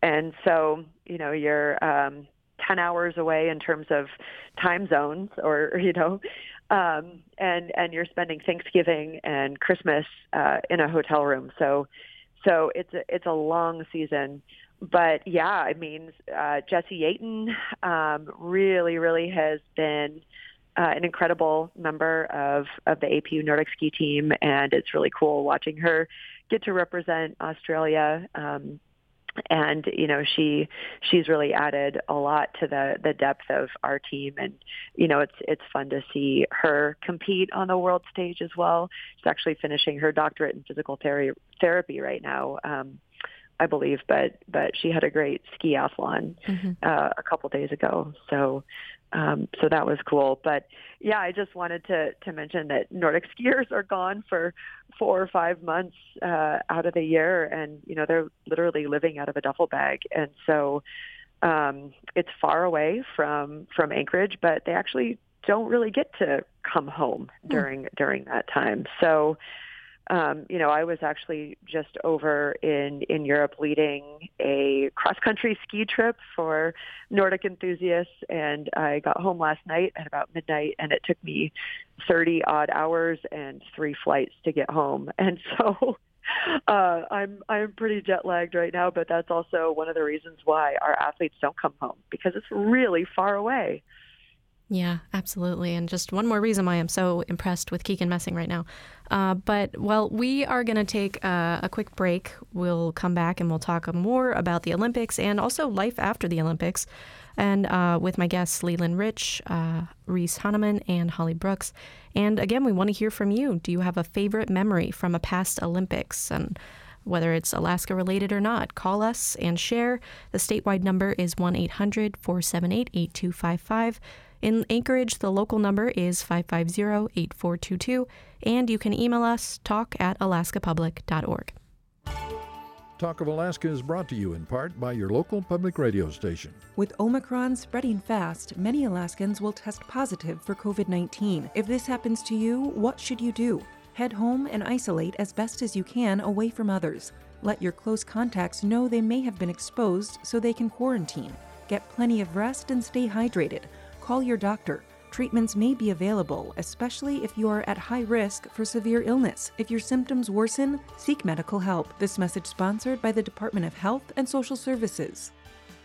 And so, you know, you're um, 10 hours away in terms of time zones or, you know, um, and, and you're spending Thanksgiving and Christmas uh, in a hotel room. So, so it's a, it's a long season. But yeah, I mean, uh, Jessie Yeaton um, really, really has been uh, an incredible member of, of the APU Nordic ski team, and it's really cool watching her get to represent Australia. Um, and you know she she's really added a lot to the the depth of our team and you know it's it's fun to see her compete on the world stage as well she's actually finishing her doctorate in physical therapy therapy right now um I believe, but but she had a great skiathlon mm-hmm. uh, a couple days ago. So um, so that was cool. But yeah, I just wanted to to mention that Nordic skiers are gone for four or five months uh, out of the year, and you know they're literally living out of a duffel bag, and so um, it's far away from from Anchorage, but they actually don't really get to come home hmm. during mm. during that time. So um, you know, I was actually just over in, in Europe leading a cross country ski trip for Nordic enthusiasts. And I got home last night at about midnight and it took me 30 odd hours and three flights to get home. And so, uh, I'm I'm pretty jet lagged right now, but that's also one of the reasons why our athletes don't come home because it's really far away. Yeah, absolutely. And just one more reason why I'm so impressed with Keegan Messing right now. Uh, but, well, we are going to take a, a, quick break. We'll come back and we'll talk more about the Olympics and also life after the Olympics. And uh, with my guests, Leland Rich, uh, Reese Hanneman, and Holly Brooks. And again, we want to hear from you. Do you have a favorite memory from a past Olympics? And whether it's Alaska related or not, call us and share. The statewide number is 1 800 478 8255. In Anchorage, the local number is 550 8422, and you can email us talk at alaskapublic.org. Talk of Alaska is brought to you in part by your local public radio station. With Omicron spreading fast, many Alaskans will test positive for COVID 19. If this happens to you, what should you do? Head home and isolate as best as you can away from others. Let your close contacts know they may have been exposed so they can quarantine. Get plenty of rest and stay hydrated. Call your doctor. Treatments may be available, especially if you are at high risk for severe illness. If your symptoms worsen, seek medical help. This message sponsored by the Department of Health and Social Services.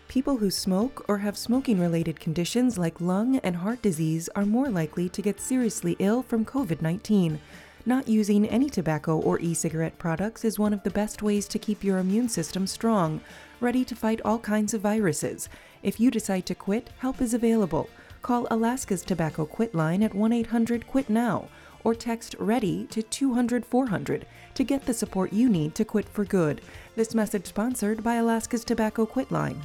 People who smoke or have smoking related conditions like lung and heart disease are more likely to get seriously ill from COVID 19. Not using any tobacco or e cigarette products is one of the best ways to keep your immune system strong, ready to fight all kinds of viruses. If you decide to quit, help is available. Call Alaska's Tobacco Quit line at 1 800 QUIT NOW or text READY to 200 400 to get the support you need to quit for good. This message sponsored by Alaska's Tobacco Quit line.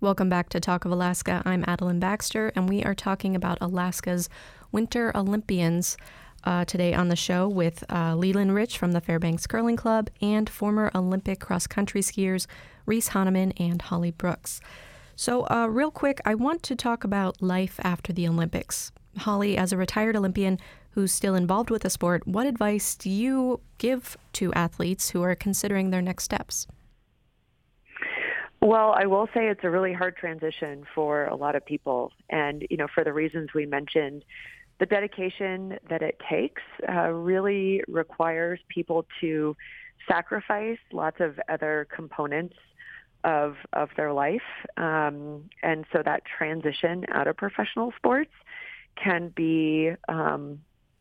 Welcome back to Talk of Alaska. I'm Adelyn Baxter, and we are talking about Alaska's Winter Olympians uh, today on the show with uh, Leland Rich from the Fairbanks Curling Club and former Olympic cross country skiers Reese Hanneman, and Holly Brooks. So, uh, real quick, I want to talk about life after the Olympics. Holly, as a retired Olympian who's still involved with the sport, what advice do you give to athletes who are considering their next steps? Well, I will say it's a really hard transition for a lot of people. And, you know, for the reasons we mentioned, the dedication that it takes uh, really requires people to sacrifice lots of other components of of their life, um, and so that transition out of professional sports can be um,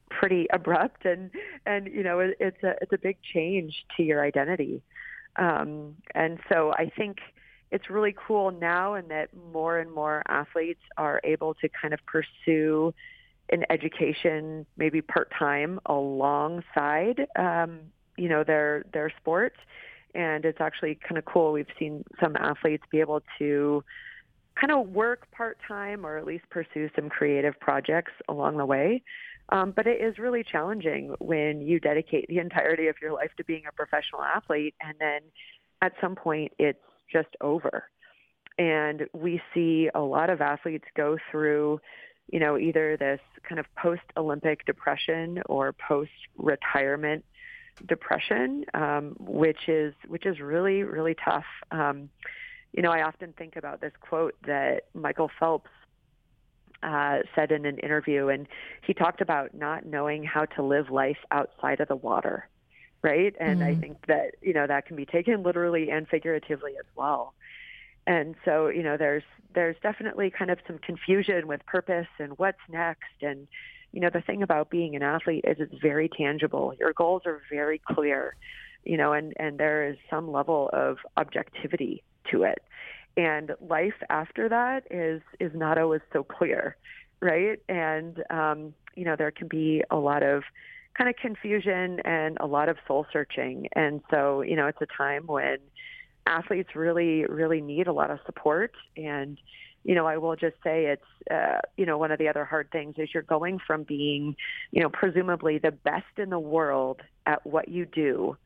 pretty abrupt, and and you know it, it's a it's a big change to your identity, um, and so I think it's really cool now, and that more and more athletes are able to kind of pursue an education, maybe part time, alongside um, you know their their sport and it's actually kind of cool. We've seen some athletes be able to kind of work part time or at least pursue some creative projects along the way. Um, but it is really challenging when you dedicate the entirety of your life to being a professional athlete and then at some point it's just over. And we see a lot of athletes go through, you know, either this kind of post Olympic depression or post retirement depression, um, which is which is really really tough. Um, you know, I often think about this quote that Michael Phelps uh, said in an interview, and he talked about not knowing how to live life outside of the water, right? And mm-hmm. I think that you know that can be taken literally and figuratively as well. And so, you know, there's there's definitely kind of some confusion with purpose and what's next, and you know, the thing about being an athlete is it's very tangible. Your goals are very clear, you know, and, and there is some level of objectivity to it. And life after that is, is not always so clear, right? And, um, you know, there can be a lot of kind of confusion and a lot of soul searching. And so, you know, it's a time when athletes really, really need a lot of support and, you know, I will just say it's, uh, you know, one of the other hard things is you're going from being, you know, presumably the best in the world at what you do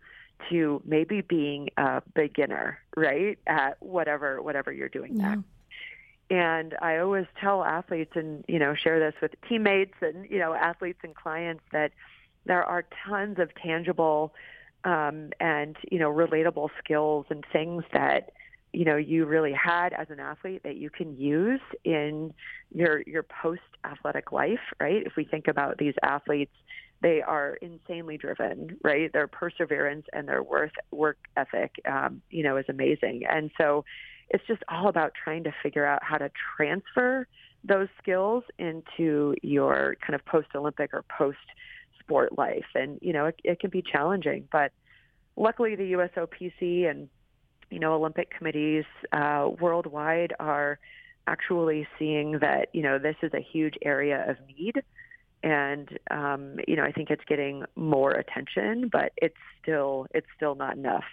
to maybe being a beginner, right, at whatever whatever you're doing yeah. next. And I always tell athletes and, you know, share this with teammates and, you know, athletes and clients that there are tons of tangible um, and, you know, relatable skills and things that you know you really had as an athlete that you can use in your your post athletic life right? If we think about these athletes they are insanely driven right? Their perseverance and their worth work ethic um, you know is amazing. And so it's just all about trying to figure out how to transfer those skills into your kind of post Olympic or post sport life. And, you know, it, it can be challenging, but luckily the USOPC and, you know, Olympic committees uh, worldwide are actually seeing that, you know, this is a huge area of need. And um, you know, I think it's getting more attention, but it's still it's still not enough.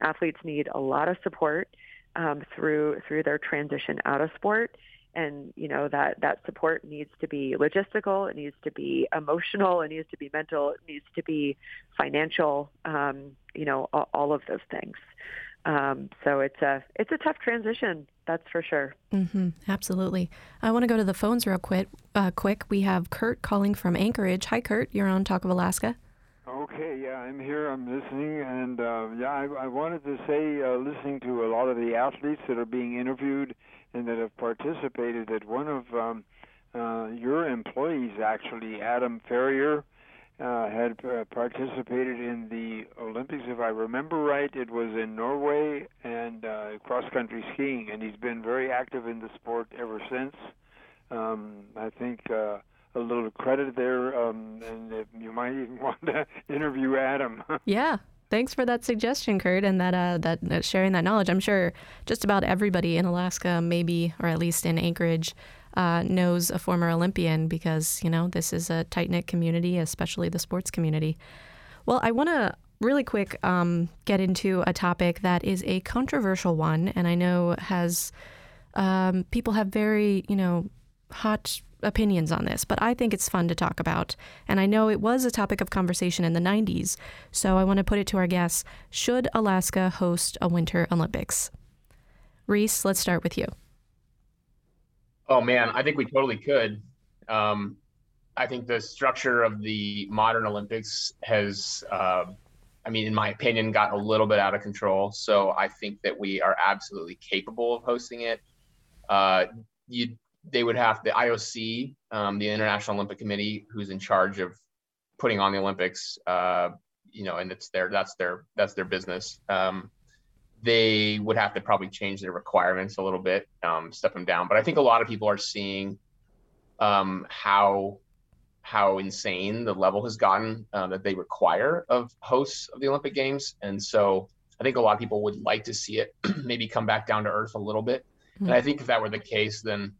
Athletes need a lot of support um, through through their transition out of sport, and you know that that support needs to be logistical it needs to be emotional it needs to be mental it needs to be financial um, you know all, all, of those things. Um, so it's a it's a tough transition that's for sure. Mm-hmm, absolutely. I want to go to the phones real quick uh, quick. We have kurt calling from anchorage. Hi kurt you're on talk of alaska. Okay, yeah, I'm here. I'm listening, and uh, yeah, I, I wanted to say, uh, listening to a lot of the athletes that are being interviewed and that have participated, that one of um, uh, your employees, actually, Adam Ferrier, uh, had uh, participated in the Olympics. If I remember right, it was in Norway and uh, cross country skiing, and he's been very active in the sport ever since. Um, I think. Uh, a little credit there, um, and you might even want to interview Adam. yeah, thanks for that suggestion, Kurt, and that uh, that uh, sharing that knowledge. I'm sure just about everybody in Alaska, maybe or at least in Anchorage, uh, knows a former Olympian because you know this is a tight knit community, especially the sports community. Well, I want to really quick um, get into a topic that is a controversial one, and I know has um, people have very you know hot opinions on this, but I think it's fun to talk about. And I know it was a topic of conversation in the 90s, so I want to put it to our guests Should Alaska host a Winter Olympics? Reese, let's start with you. Oh, man, I think we totally could. Um, I think the structure of the modern Olympics has, uh, I mean, in my opinion, gotten a little bit out of control. So I think that we are absolutely capable of hosting it. Uh, you they would have the IOC, um, the International Olympic Committee, who's in charge of putting on the Olympics. Uh, you know, and it's their that's their that's their business. Um, they would have to probably change their requirements a little bit, um, step them down. But I think a lot of people are seeing um, how how insane the level has gotten uh, that they require of hosts of the Olympic Games, and so I think a lot of people would like to see it maybe come back down to earth a little bit. Mm-hmm. And I think if that were the case, then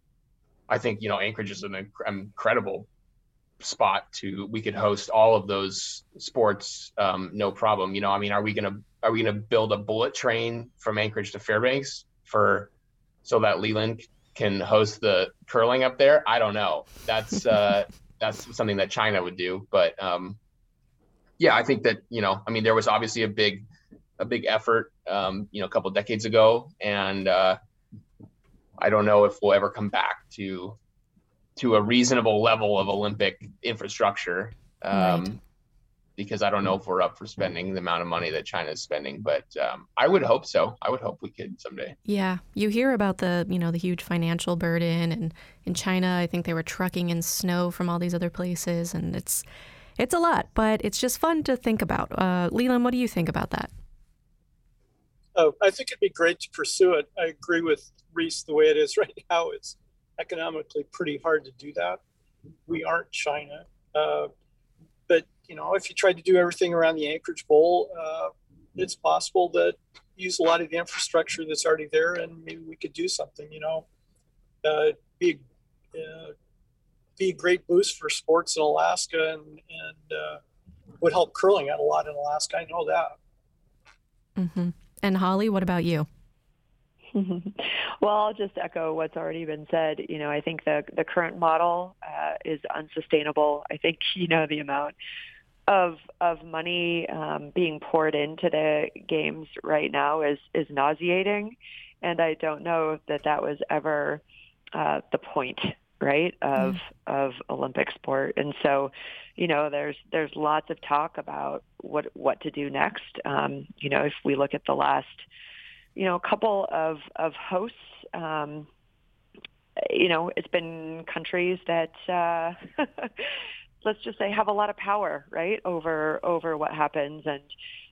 I think you know Anchorage is an incredible spot to we could host all of those sports um, no problem. You know, I mean, are we gonna are we gonna build a bullet train from Anchorage to Fairbanks for so that Leland can host the curling up there? I don't know. That's uh, that's something that China would do, but um, yeah, I think that you know, I mean, there was obviously a big a big effort, um, you know, a couple decades ago, and uh, I don't know if we'll ever come back to to a reasonable level of Olympic infrastructure. Um, right. Because I don't know if we're up for spending the amount of money that China is spending, but um, I would hope so. I would hope we could someday. Yeah, you hear about the you know the huge financial burden, and in China, I think they were trucking in snow from all these other places, and it's it's a lot, but it's just fun to think about. Uh, Leland, what do you think about that? Oh, I think it'd be great to pursue it. I agree with Reese the way it is right now. It's economically pretty hard to do that. We aren't China. Uh, but, you know, if you tried to do everything around the Anchorage Bowl, uh, it's possible that use a lot of the infrastructure that's already there and maybe we could do something, you know, uh, be, uh, be a great boost for sports in Alaska and, and uh, would help curling out a lot in Alaska. I know that. Mm-hmm. And Holly, what about you? well, I'll just echo what's already been said. You know, I think the the current model uh, is unsustainable. I think you know the amount of of money um, being poured into the games right now is is nauseating, and I don't know that that was ever uh, the point, right, of mm. of Olympic sport. And so, you know, there's there's lots of talk about what what to do next. Um, you know, if we look at the last, you know, a couple of of hosts, um, you know, it's been countries that uh, let's just say have a lot of power, right, over over what happens. And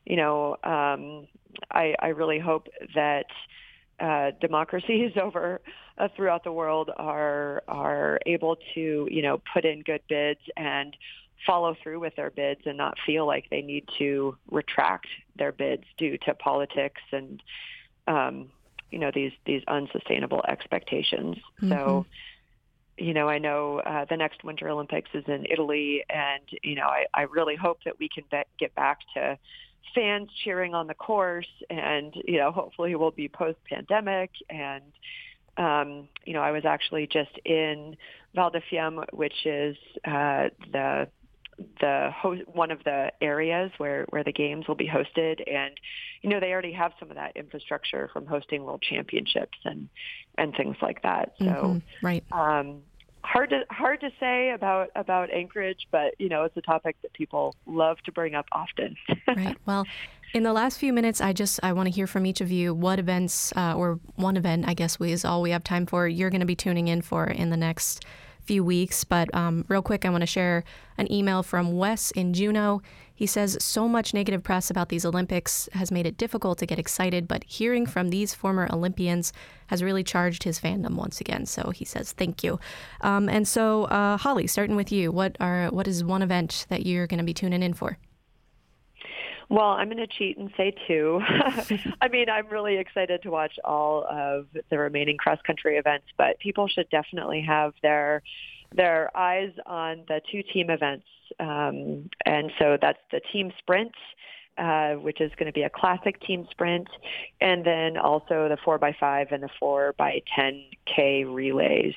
you know, um, I I really hope that uh, democracies over uh, throughout the world are are able to you know put in good bids and follow through with their bids and not feel like they need to retract their bids due to politics and um, you know these these unsustainable expectations. Mm-hmm. So you know, I know uh, the next Winter Olympics is in Italy, and you know, I, I really hope that we can be- get back to fans cheering on the course, and you know, hopefully we'll be post-pandemic. And um, you know, I was actually just in Val di Fiemme, which is uh, the the host, one of the areas where where the games will be hosted and you know they already have some of that infrastructure from hosting world championships and and things like that so mm-hmm. right um hard to hard to say about about Anchorage, but you know it's a topic that people love to bring up often. right. Well, in the last few minutes, I just I want to hear from each of you what events uh, or one event I guess we is all we have time for. You're going to be tuning in for in the next few weeks. But um, real quick, I want to share an email from Wes in Juneau. He says so much negative press about these Olympics has made it difficult to get excited, but hearing from these former Olympians has really charged his fandom once again. So he says thank you. Um, and so, uh, Holly, starting with you, what are what is one event that you're going to be tuning in for? Well, I'm going to cheat and say two. I mean, I'm really excited to watch all of the remaining cross country events, but people should definitely have their their eyes on the two team events. Um, and so that's the team sprint uh, which is going to be a classic team sprint, and then also the 4x5 and the 4x10K relays.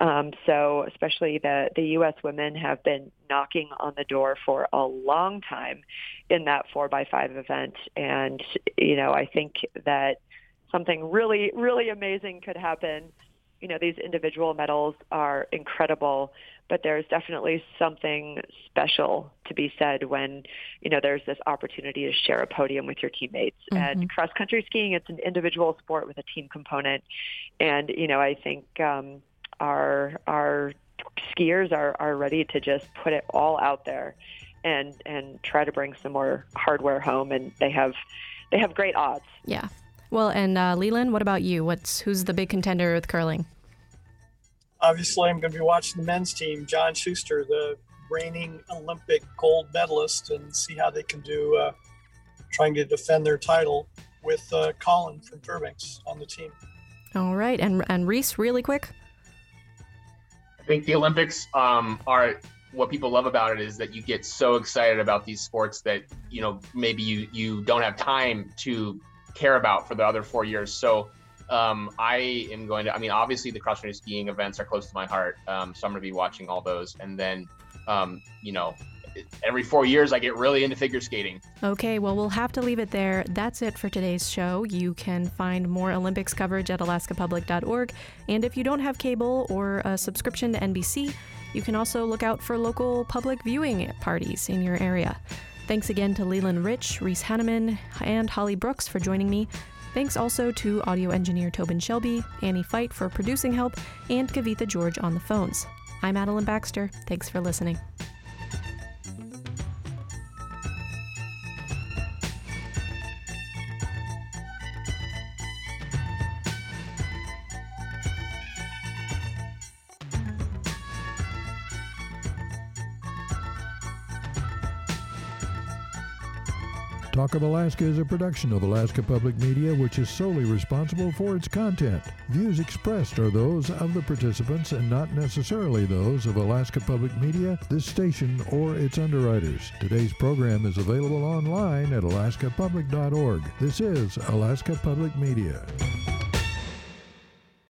Um, so especially the, the U.S. women have been knocking on the door for a long time in that 4x5 event. And, you know, I think that something really, really amazing could happen. You know, these individual medals are incredible, but there's definitely something special to be said when you know there's this opportunity to share a podium with your teammates. Mm-hmm. and cross country skiing it's an individual sport with a team component. And you know i think um our our skiers are are ready to just put it all out there and and try to bring some more hardware home. And they have they have great odds. Yeah. Well and uh, leland what about you? What's who's the big contender with curling obviously, I'm going to be watching the men's team, John Shuster, the reigning Olympic gold medalist, and see how they can do uh, trying to defend their title with uh, Colin from Fairbanks on the team. All right, and and Reese, really quick. I think the Olympics um, are what people love about it is that you get so excited about these sports that you know maybe you you don't have time to care about for the other four years. So um, I am going to. I mean, obviously the cross country skiing events are close to my heart, um, so I'm going to be watching all those. And then, um, you know, every four years I get really into figure skating. Okay, well, we'll have to leave it there. That's it for today's show. You can find more Olympics coverage at alaskapublic.org. And if you don't have cable or a subscription to NBC, you can also look out for local public viewing parties in your area. Thanks again to Leland Rich, Reese Hanneman, and Holly Brooks for joining me. Thanks also to audio engineer Tobin Shelby, Annie Feidt for producing help, and Kavitha George on the phones. I'm Adelyn Baxter. Thanks for listening. Talk of Alaska is a production of Alaska Public Media, which is solely responsible for its content. Views expressed are those of the participants and not necessarily those of Alaska Public Media, this station, or its underwriters. Today's program is available online at alaskapublic.org. This is Alaska Public Media.